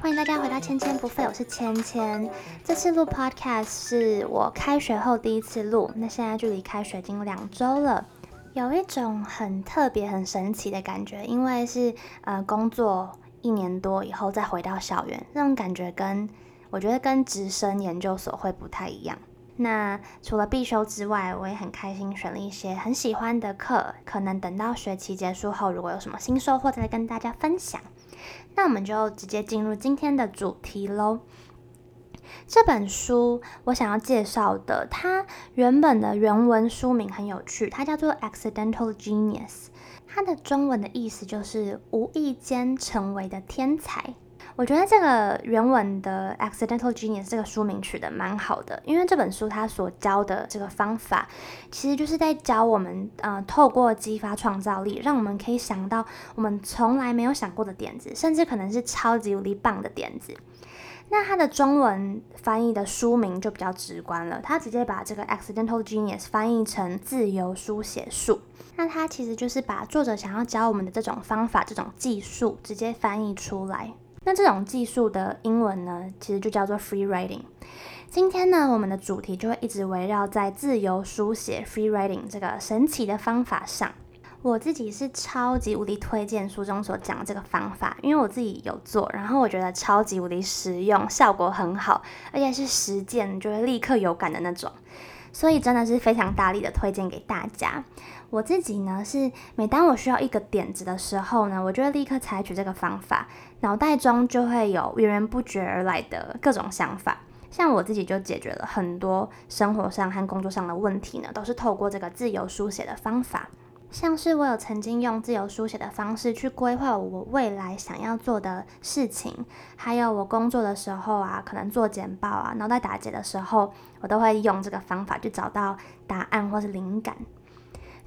欢迎大家回到千千不废，我是千千。这次录 Podcast 是我开学后第一次录，那现在距离开学已经两周了，有一种很特别、很神奇的感觉，因为是呃工作一年多以后再回到校园，那种感觉跟我觉得跟直升研究所会不太一样。那除了必修之外，我也很开心选了一些很喜欢的课，可能等到学期结束后，如果有什么新收获，再跟大家分享。那我们就直接进入今天的主题喽。这本书我想要介绍的，它原本的原文书名很有趣，它叫做《Accidental Genius》，它的中文的意思就是无意间成为的天才。我觉得这个原文的 Accidental Genius 这个书名取得蛮好的，因为这本书它所教的这个方法，其实就是在教我们，呃，透过激发创造力，让我们可以想到我们从来没有想过的点子，甚至可能是超级无敌棒的点子。那它的中文翻译的书名就比较直观了，它直接把这个 Accidental Genius 翻译成自由书写术。那它其实就是把作者想要教我们的这种方法、这种技术直接翻译出来。那这种技术的英文呢，其实就叫做 free writing。今天呢，我们的主题就会一直围绕在自由书写 free writing 这个神奇的方法上。我自己是超级无敌推荐书中所讲的这个方法，因为我自己有做，然后我觉得超级无敌实用，效果很好，而且是实践就会立刻有感的那种。所以真的是非常大力的推荐给大家。我自己呢，是每当我需要一个点子的时候呢，我就会立刻采取这个方法，脑袋中就会有源源不绝而来的各种想法。像我自己就解决了很多生活上和工作上的问题呢，都是透过这个自由书写的方法。像是我有曾经用自由书写的方式去规划我未来想要做的事情，还有我工作的时候啊，可能做简报啊，脑袋打结的时候，我都会用这个方法去找到答案或是灵感。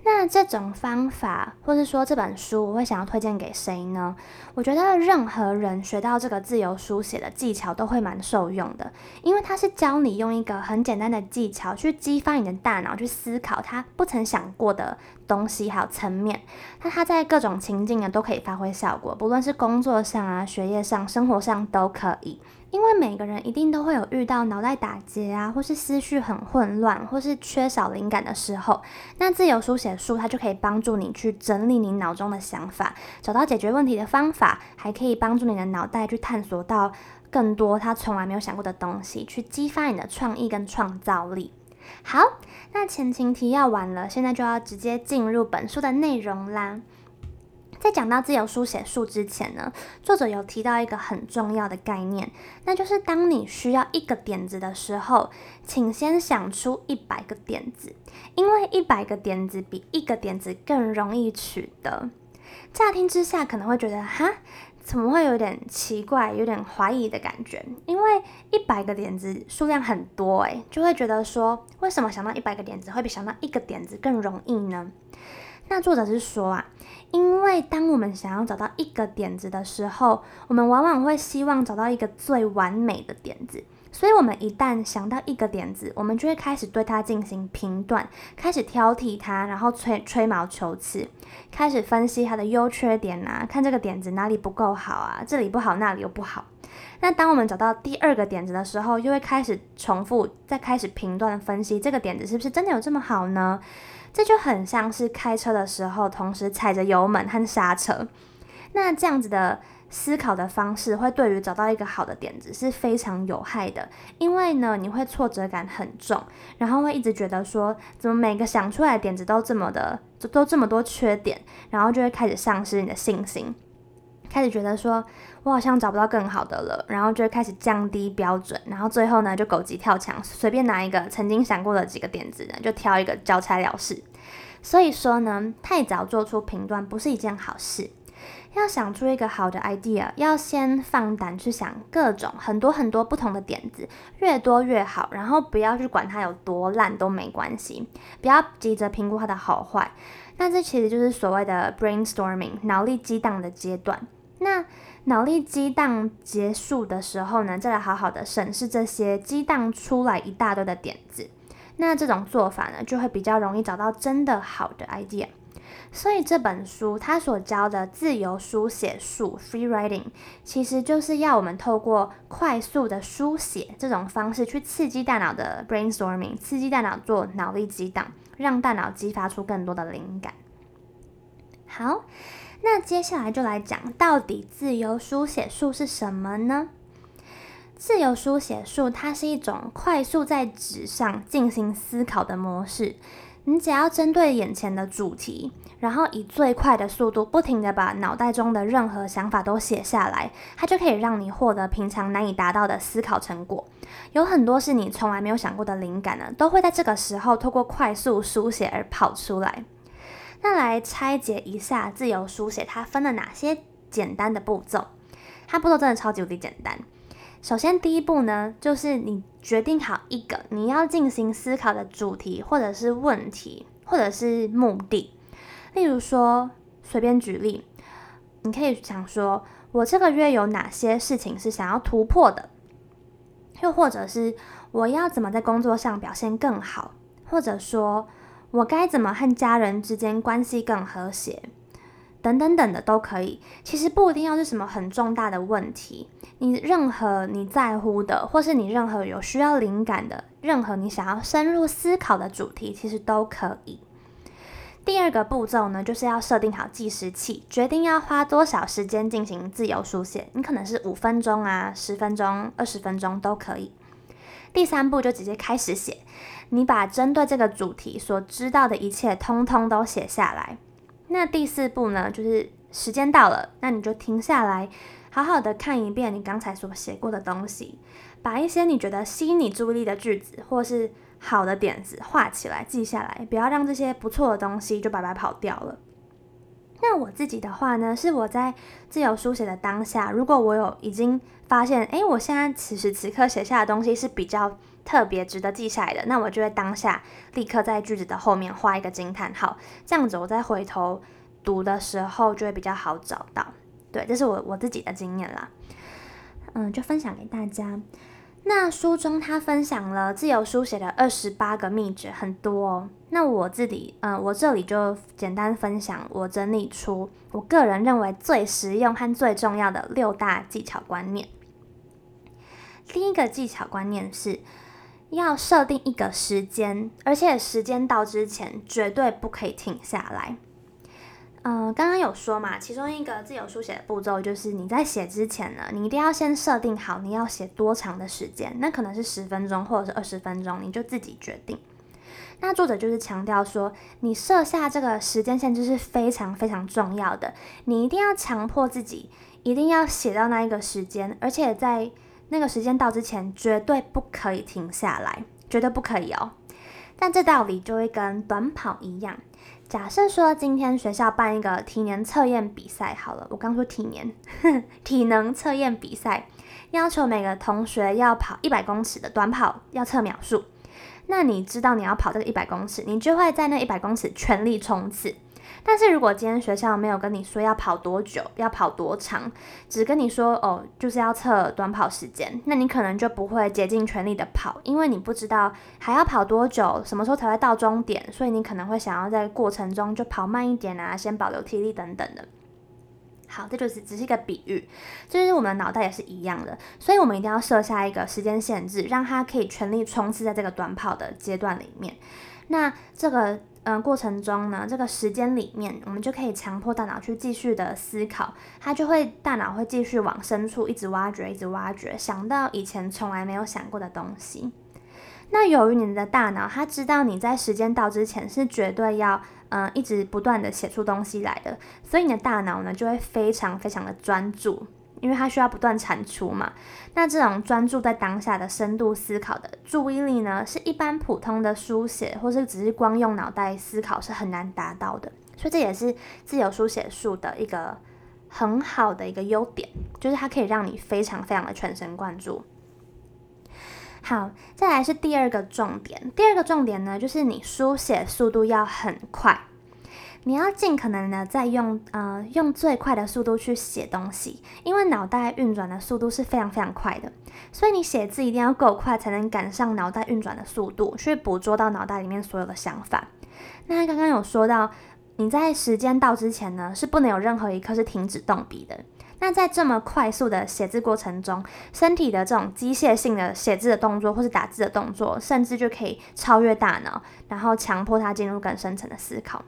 那这种方法，或是说这本书，我会想要推荐给谁呢？我觉得任何人学到这个自由书写的技巧都会蛮受用的，因为它是教你用一个很简单的技巧去激发你的大脑去思考他不曾想过的东西，还有层面。那它在各种情境呢都可以发挥效果，不论是工作上啊、学业上、生活上都可以。因为每个人一定都会有遇到脑袋打结啊，或是思绪很混乱，或是缺少灵感的时候，那自由书写术它就可以帮助你去整理你脑中的想法，找到解决问题的方法，还可以帮助你的脑袋去探索到更多他从来没有想过的东西，去激发你的创意跟创造力。好，那前情提要完了，现在就要直接进入本书的内容啦。在讲到自由书写术之前呢，作者有提到一个很重要的概念，那就是当你需要一个点子的时候，请先想出一百个点子，因为一百个点子比一个点子更容易取得。乍听之下可能会觉得哈，怎么会有点奇怪，有点怀疑的感觉？因为一百个点子数量很多诶，就会觉得说，为什么想到一百个点子会比想到一个点子更容易呢？那作者是说啊，因为当我们想要找到一个点子的时候，我们往往会希望找到一个最完美的点子，所以我们一旦想到一个点子，我们就会开始对它进行评断，开始挑剔它，然后吹吹毛求疵，开始分析它的优缺点啊，看这个点子哪里不够好啊，这里不好，那里又不好。那当我们找到第二个点子的时候，又会开始重复，再开始评断分析这个点子是不是真的有这么好呢？这就很像是开车的时候，同时踩着油门和刹车。那这样子的思考的方式，会对于找到一个好的点子是非常有害的。因为呢，你会挫折感很重，然后会一直觉得说，怎么每个想出来的点子都这么的，都这么多缺点，然后就会开始丧失你的信心。开始觉得说，我好像找不到更好的了，然后就开始降低标准，然后最后呢，就狗急跳墙，随便拿一个曾经想过的几个点子呢，就挑一个交差了事。所以说呢，太早做出评断不是一件好事。要想出一个好的 idea，要先放胆去想各种很多很多不同的点子，越多越好。然后不要去管它有多烂都没关系，不要急着评估它的好坏。那这其实就是所谓的 brainstorming，脑力激荡的阶段。那脑力激荡结束的时候呢，再来好好的审视这些激荡出来一大堆的点子。那这种做法呢，就会比较容易找到真的好的 idea。所以这本书它所教的自由书写术 （free writing） 其实就是要我们透过快速的书写这种方式去刺激大脑的 brainstorming，刺激大脑做脑力激荡，让大脑激发出更多的灵感。好，那接下来就来讲到底自由书写术是什么呢？自由书写术它是一种快速在纸上进行思考的模式。你只要针对眼前的主题，然后以最快的速度，不停地把脑袋中的任何想法都写下来，它就可以让你获得平常难以达到的思考成果。有很多是你从来没有想过的灵感呢，都会在这个时候透过快速书写而跑出来。那来拆解一下自由书写，它分了哪些简单的步骤？它步骤真的超级无敌简单。首先，第一步呢，就是你决定好一个你要进行思考的主题，或者是问题，或者是目的。例如说，随便举例，你可以想说，我这个月有哪些事情是想要突破的？又或者是我要怎么在工作上表现更好？或者说我该怎么和家人之间关系更和谐？等等等的都可以，其实不一定要是什么很重大的问题，你任何你在乎的，或是你任何有需要灵感的，任何你想要深入思考的主题，其实都可以。第二个步骤呢，就是要设定好计时器，决定要花多少时间进行自由书写，你可能是五分钟啊、十分钟、二十分钟都可以。第三步就直接开始写，你把针对这个主题所知道的一切，通通都写下来。那第四步呢，就是时间到了，那你就停下来，好好的看一遍你刚才所写过的东西，把一些你觉得吸引你注意力的句子或是好的点子画起来，记下来，不要让这些不错的东西就白白跑掉了。那我自己的话呢，是我在自由书写的当下，如果我有已经发现，诶，我现在此时此刻写下的东西是比较特别值得记下来的，那我就会当下立刻在句子的后面画一个惊叹号，这样子我再回头读的时候就会比较好找到。对，这是我我自己的经验啦，嗯，就分享给大家。那书中他分享了自由书写的二十八个秘诀，很多哦。那我自己，嗯，我这里就简单分享，我整理出我个人认为最实用和最重要的六大技巧观念。第一个技巧观念是。要设定一个时间，而且时间到之前绝对不可以停下来。嗯、刚刚有说嘛，其中一个自由书写的步骤就是你在写之前呢，你一定要先设定好你要写多长的时间，那可能是十分钟或者是二十分钟，你就自己决定。那作者就是强调说，你设下这个时间限制是非常非常重要的，你一定要强迫自己，一定要写到那一个时间，而且在。那个时间到之前，绝对不可以停下来，绝对不可以哦。但这道理就会跟短跑一样。假设说今天学校办一个体能测验比赛，好了，我刚说体能，体能测验比赛，要求每个同学要跑一百公尺的短跑，要测秒数。那你知道你要跑这个一百公尺，你就会在那一百公尺全力冲刺。但是如果今天学校没有跟你说要跑多久，要跑多长，只跟你说哦，就是要测短跑时间，那你可能就不会竭尽全力的跑，因为你不知道还要跑多久，什么时候才会到终点，所以你可能会想要在过程中就跑慢一点啊，先保留体力等等的。好，这就是只是一个比喻，就是我们的脑袋也是一样的，所以我们一定要设下一个时间限制，让它可以全力冲刺在这个短跑的阶段里面。那这个。嗯，过程中呢，这个时间里面，我们就可以强迫大脑去继续的思考，它就会大脑会继续往深处一直挖掘，一直挖掘，想到以前从来没有想过的东西。那由于你的大脑，它知道你在时间到之前是绝对要嗯一直不断的写出东西来的，所以你的大脑呢就会非常非常的专注。因为它需要不断产出嘛，那这种专注在当下的深度思考的注意力呢，是一般普通的书写或是只是光用脑袋思考是很难达到的。所以这也是自由书写术的一个很好的一个优点，就是它可以让你非常非常的全神贯注。好，再来是第二个重点，第二个重点呢，就是你书写速度要很快。你要尽可能的在用呃用最快的速度去写东西，因为脑袋运转的速度是非常非常快的，所以你写字一定要够快，才能赶上脑袋运转的速度，去捕捉到脑袋里面所有的想法。那刚刚有说到，你在时间到之前呢，是不能有任何一刻是停止动笔的。那在这么快速的写字过程中，身体的这种机械性的写字的动作，或是打字的动作，甚至就可以超越大脑，然后强迫它进入更深层的思考。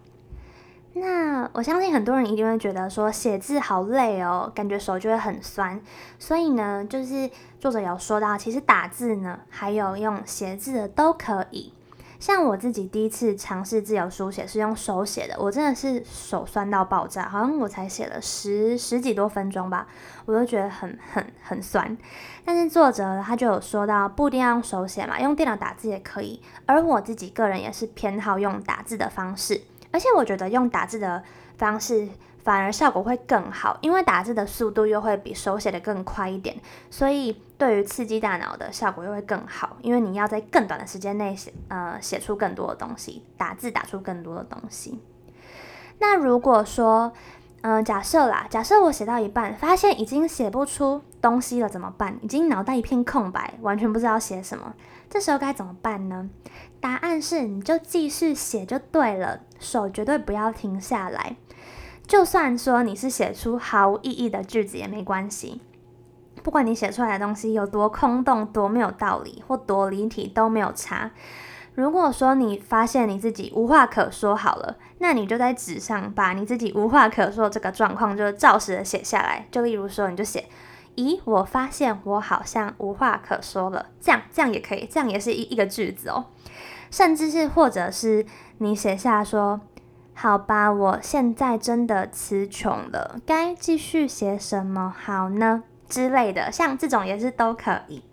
那我相信很多人一定会觉得说写字好累哦，感觉手就会很酸。所以呢，就是作者有说到，其实打字呢，还有用写字的都可以。像我自己第一次尝试自由书写是用手写的，我真的是手酸到爆炸，好像我才写了十十几多分钟吧，我都觉得很很很酸。但是作者他就有说到，不一定要用手写嘛，用电脑打字也可以。而我自己个人也是偏好用打字的方式。而且我觉得用打字的方式反而效果会更好，因为打字的速度又会比手写的更快一点，所以对于刺激大脑的效果又会更好。因为你要在更短的时间内写，呃，写出更多的东西，打字打出更多的东西。那如果说，嗯、假设啦，假设我写到一半，发现已经写不出东西了，怎么办？已经脑袋一片空白，完全不知道写什么，这时候该怎么办呢？答案是，你就继续写就对了，手绝对不要停下来。就算说你是写出毫无意义的句子也没关系，不管你写出来的东西有多空洞、多没有道理或多离题都没有差。如果说你发现你自己无话可说好了，那你就在纸上把你自己无话可说这个状况就照实的写下来。就例如说，你就写。咦，我发现我好像无话可说了，这样这样也可以，这样也是一一个句子哦。甚至是或者是你写下说，好吧，我现在真的词穷了，该继续写什么好呢之类的，像这种也是都可以。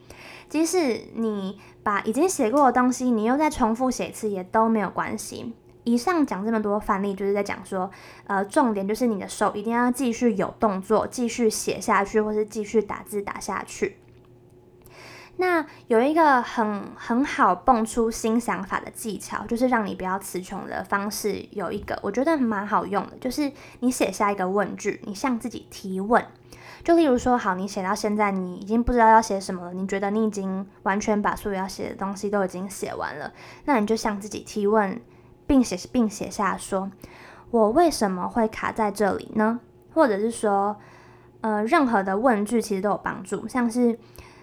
即使你把已经写过的东西，你又再重复写一次，也都没有关系。以上讲这么多范例，就是在讲说，呃，重点就是你的手一定要继续有动作，继续写下去，或是继续打字打下去。那有一个很很好蹦出新想法的技巧，就是让你不要词穷的方式，有一个我觉得蛮好用的，就是你写下一个问句，你向自己提问。就例如说，好，你写到现在，你已经不知道要写什么了，你觉得你已经完全把所有要写的东西都已经写完了，那你就向自己提问。并写并写下说，我为什么会卡在这里呢？或者是说，呃，任何的问句其实都有帮助。像是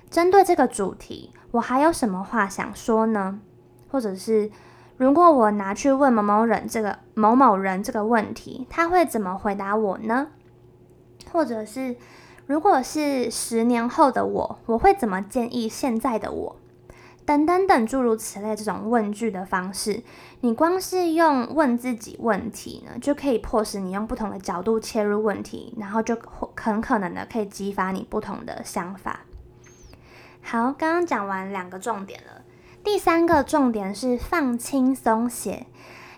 针对这个主题，我还有什么话想说呢？或者是如果我拿去问某某人这个某某人这个问题，他会怎么回答我呢？或者是如果是十年后的我，我会怎么建议现在的我？等等等，诸如此类这种问句的方式，你光是用问自己问题呢，就可以迫使你用不同的角度切入问题，然后就很可能的可以激发你不同的想法。好，刚刚讲完两个重点了，第三个重点是放轻松写。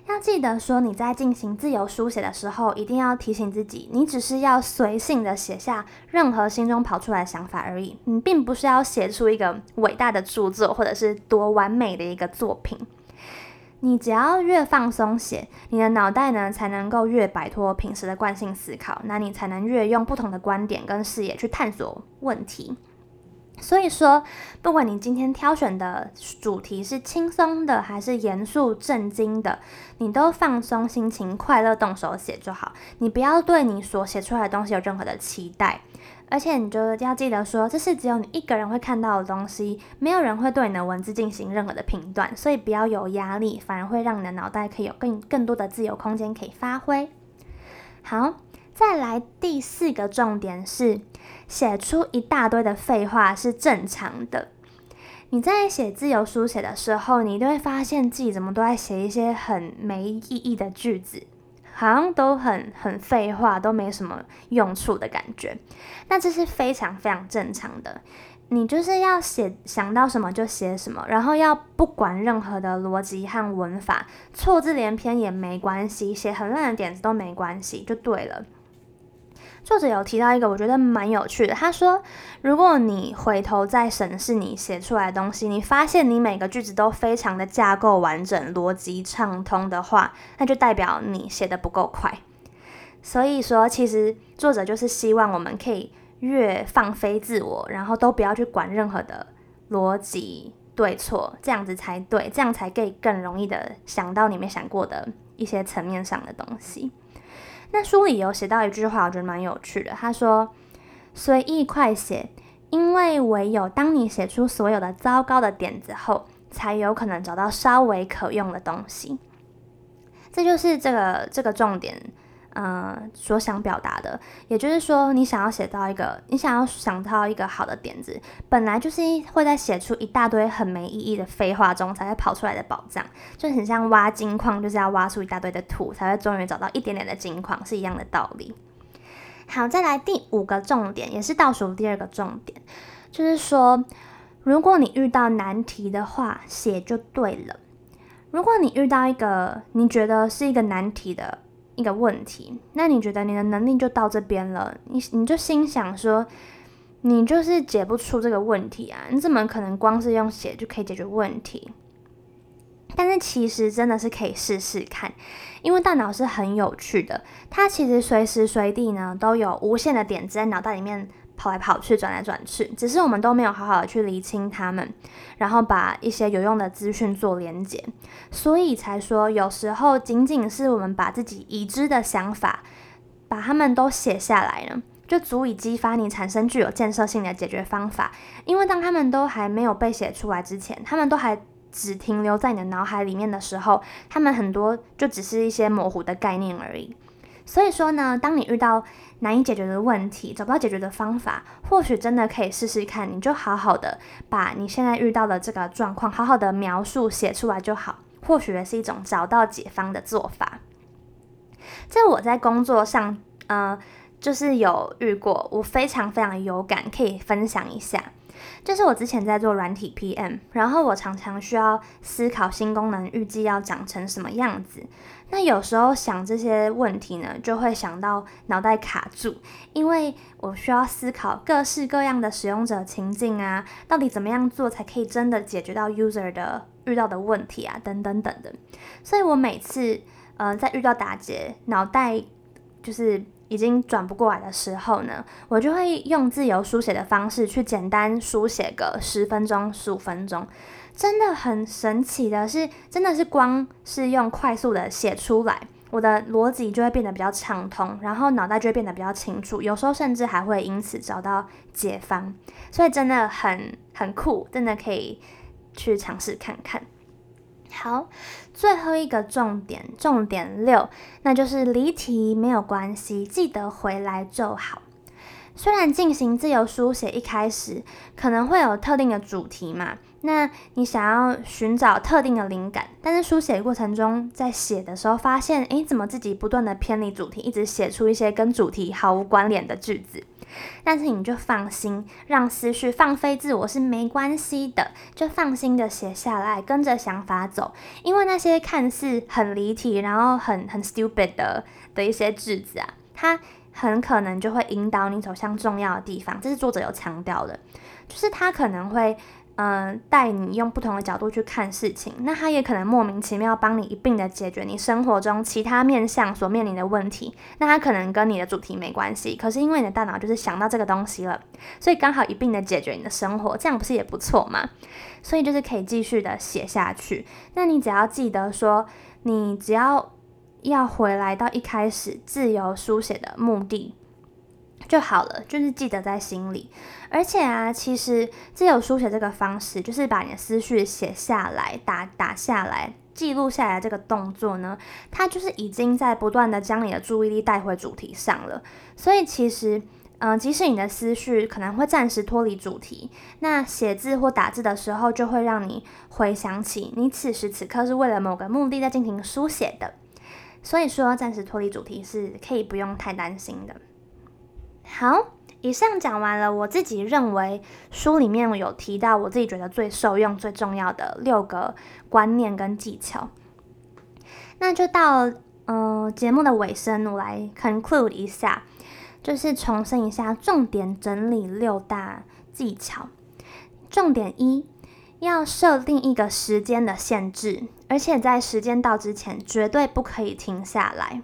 要记得说，你在进行自由书写的时候，一定要提醒自己，你只是要随性的写下任何心中跑出来的想法而已，你并不是要写出一个伟大的著作，或者是多完美的一个作品。你只要越放松写，你的脑袋呢才能够越摆脱平时的惯性思考，那你才能越用不同的观点跟视野去探索问题。所以说，不管你今天挑选的主题是轻松的还是严肃正经的，你都放松心情，快乐动手写就好。你不要对你所写出来的东西有任何的期待，而且你就要记得说，这是只有你一个人会看到的东西，没有人会对你的文字进行任何的评断，所以不要有压力，反而会让你的脑袋可以有更更多的自由空间可以发挥。好。再来第四个重点是，写出一大堆的废话是正常的。你在写自由书写的时候，你都会发现自己怎么都在写一些很没意义的句子，好像都很很废话，都没什么用处的感觉。那这是非常非常正常的。你就是要写，想到什么就写什么，然后要不管任何的逻辑和文法，错字连篇也没关系，写很烂的点子都没关系，就对了。作者有提到一个我觉得蛮有趣的，他说，如果你回头再审视你写出来的东西，你发现你每个句子都非常的架构完整、逻辑畅通的话，那就代表你写得不够快。所以说，其实作者就是希望我们可以越放飞自我，然后都不要去管任何的逻辑对错，这样子才对，这样才可以更容易的想到你没想过的一些层面上的东西。那书里有写到一句话，我觉得蛮有趣的。他说：“随意快写，因为唯有当你写出所有的糟糕的点子后，才有可能找到稍微可用的东西。”这就是这个这个重点。呃，所想表达的，也就是说，你想要写到一个，你想要想到一个好的点子，本来就是会在写出一大堆很没意义的废话中才会跑出来的宝藏，就很像挖金矿，就是要挖出一大堆的土，才会终于找到一点点的金矿，是一样的道理。好，再来第五个重点，也是倒数第二个重点，就是说，如果你遇到难题的话，写就对了。如果你遇到一个你觉得是一个难题的。一个问题，那你觉得你的能力就到这边了？你你就心想说，你就是解不出这个问题啊？你怎么可能光是用写就可以解决问题？但是其实真的是可以试试看，因为大脑是很有趣的，它其实随时随地呢都有无限的点子在脑袋里面。跑来跑去，转来转去，只是我们都没有好好的去厘清它们，然后把一些有用的资讯做连结，所以才说有时候仅仅是我们把自己已知的想法，把它们都写下来呢，就足以激发你产生具有建设性的解决方法。因为当他们都还没有被写出来之前，他们都还只停留在你的脑海里面的时候，他们很多就只是一些模糊的概念而已。所以说呢，当你遇到难以解决的问题，找不到解决的方法，或许真的可以试试看。你就好好的把你现在遇到的这个状况，好好的描述写出来就好。或许也是一种找到解方的做法。这我在工作上，呃，就是有遇过，我非常非常有感，可以分享一下。就是我之前在做软体 PM，然后我常常需要思考新功能预计要长成什么样子。那有时候想这些问题呢，就会想到脑袋卡住，因为我需要思考各式各样的使用者情境啊，到底怎么样做才可以真的解决到 user 的遇到的问题啊，等等等等。所以我每次呃在遇到打结，脑袋就是。已经转不过来的时候呢，我就会用自由书写的方式去简单书写个十分钟、十五分钟。真的很神奇的是，真的是光是用快速的写出来，我的逻辑就会变得比较畅通，然后脑袋就会变得比较清楚。有时候甚至还会因此找到解方，所以真的很很酷，真的可以去尝试看看。好，最后一个重点，重点六，那就是离题没有关系，记得回来就好。虽然进行自由书写一开始可能会有特定的主题嘛，那你想要寻找特定的灵感，但是书写过程中在写的时候发现，诶，怎么自己不断的偏离主题，一直写出一些跟主题毫无关联的句子。但是你就放心，让思绪放飞自我是没关系的，就放心的写下来，跟着想法走。因为那些看似很离题，然后很很 stupid 的的一些句子啊，它很可能就会引导你走向重要的地方。这是作者有强调的，就是它可能会。嗯，带你用不同的角度去看事情，那他也可能莫名其妙帮你一并的解决你生活中其他面向所面临的问题。那他可能跟你的主题没关系，可是因为你的大脑就是想到这个东西了，所以刚好一并的解决你的生活，这样不是也不错吗？所以就是可以继续的写下去。那你只要记得说，你只要要回来到一开始自由书写的目的。就好了，就是记得在心里。而且啊，其实自由书写这个方式，就是把你的思绪写下来、打打下来、记录下来这个动作呢，它就是已经在不断的将你的注意力带回主题上了。所以其实，嗯、即使你的思绪可能会暂时脱离主题，那写字或打字的时候，就会让你回想起你此时此刻是为了某个目的在进行书写的。所以说，暂时脱离主题是可以不用太担心的。好，以上讲完了。我自己认为书里面有提到，我自己觉得最受用、最重要的六个观念跟技巧。那就到嗯、节目的尾声，我来 conclude 一下。就是重申一下，重点整理六大技巧。重点一，要设定一个时间的限制，而且在时间到之前绝对不可以停下来。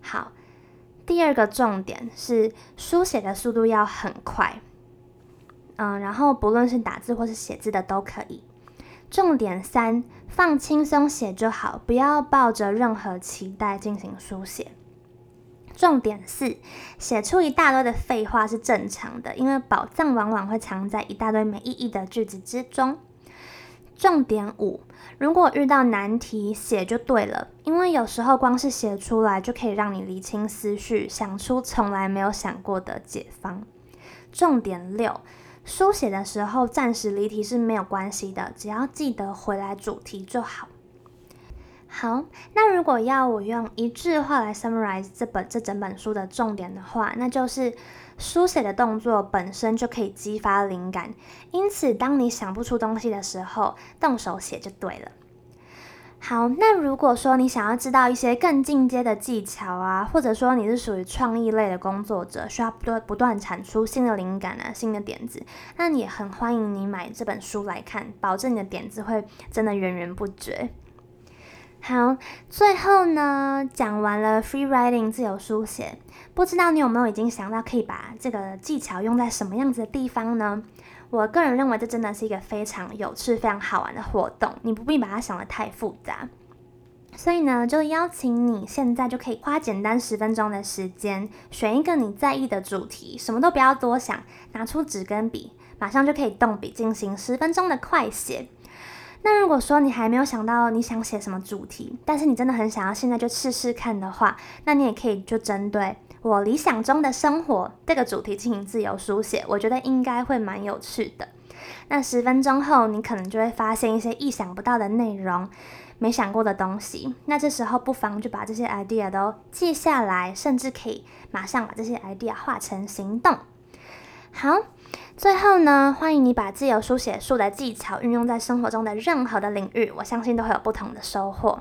好，第二个重点是书写的速度要很快，嗯，然后不论是打字或是写字的都可以。重点三，放轻松写就好，不要抱着任何期待进行书写。重点四，写出一大堆的废话是正常的，因为宝藏往往会藏在一大堆没意义的句子之中。重点五，如果遇到难题，写就对了，因为有时候光是写出来就可以让你理清思绪，想出从来没有想过的解方。重点六，书写的时候暂时离题是没有关系的，只要记得回来主题就好。好，那如果要我用一句话来 summarize 这本这整本书的重点的话，那就是书写的动作本身就可以激发灵感，因此当你想不出东西的时候，动手写就对了。好，那如果说你想要知道一些更进阶的技巧啊，或者说你是属于创意类的工作者，需要不断不断产出新的灵感啊、新的点子，那你也很欢迎你买这本书来看，保证你的点子会真的源源不绝。好，最后呢，讲完了 free writing 自由书写，不知道你有没有已经想到可以把这个技巧用在什么样子的地方呢？我个人认为这真的是一个非常有趣、非常好玩的活动，你不必把它想得太复杂。所以呢，就邀请你现在就可以花简单十分钟的时间，选一个你在意的主题，什么都不要多想，拿出纸跟笔，马上就可以动笔进行十分钟的快写。那如果说你还没有想到你想写什么主题，但是你真的很想要现在就试试看的话，那你也可以就针对我理想中的生活这个主题进行自由书写，我觉得应该会蛮有趣的。那十分钟后，你可能就会发现一些意想不到的内容，没想过的东西。那这时候不妨就把这些 idea 都记下来，甚至可以马上把这些 idea 化成行动。好。最后呢，欢迎你把自由书写术的技巧运用在生活中的任何的领域，我相信都会有不同的收获。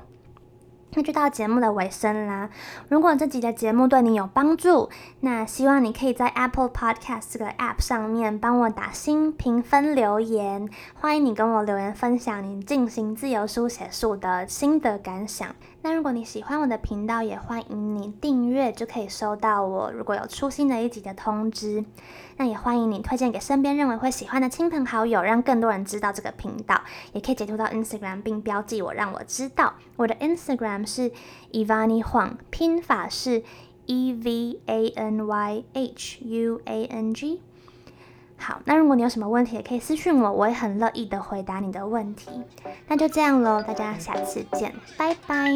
那就到节目的尾声啦。如果这集的节目对你有帮助，那希望你可以在 Apple Podcast 这个 App 上面帮我打新评分留言。欢迎你跟我留言分享你进行自由书写术的心得感想。那如果你喜欢我的频道，也欢迎你订阅，就可以收到我如果有出新的一集的通知。那也欢迎你推荐给身边认为会喜欢的亲朋好友，让更多人知道这个频道。也可以截图到 Instagram 并标记我，让我知道。我的 Instagram 是 Evany Huang，拼法是 E V A N Y H U A N G。好那如果你有什么问题也可以私信我我也很乐意的回答你的问题。那就这样喽大家下次见拜拜。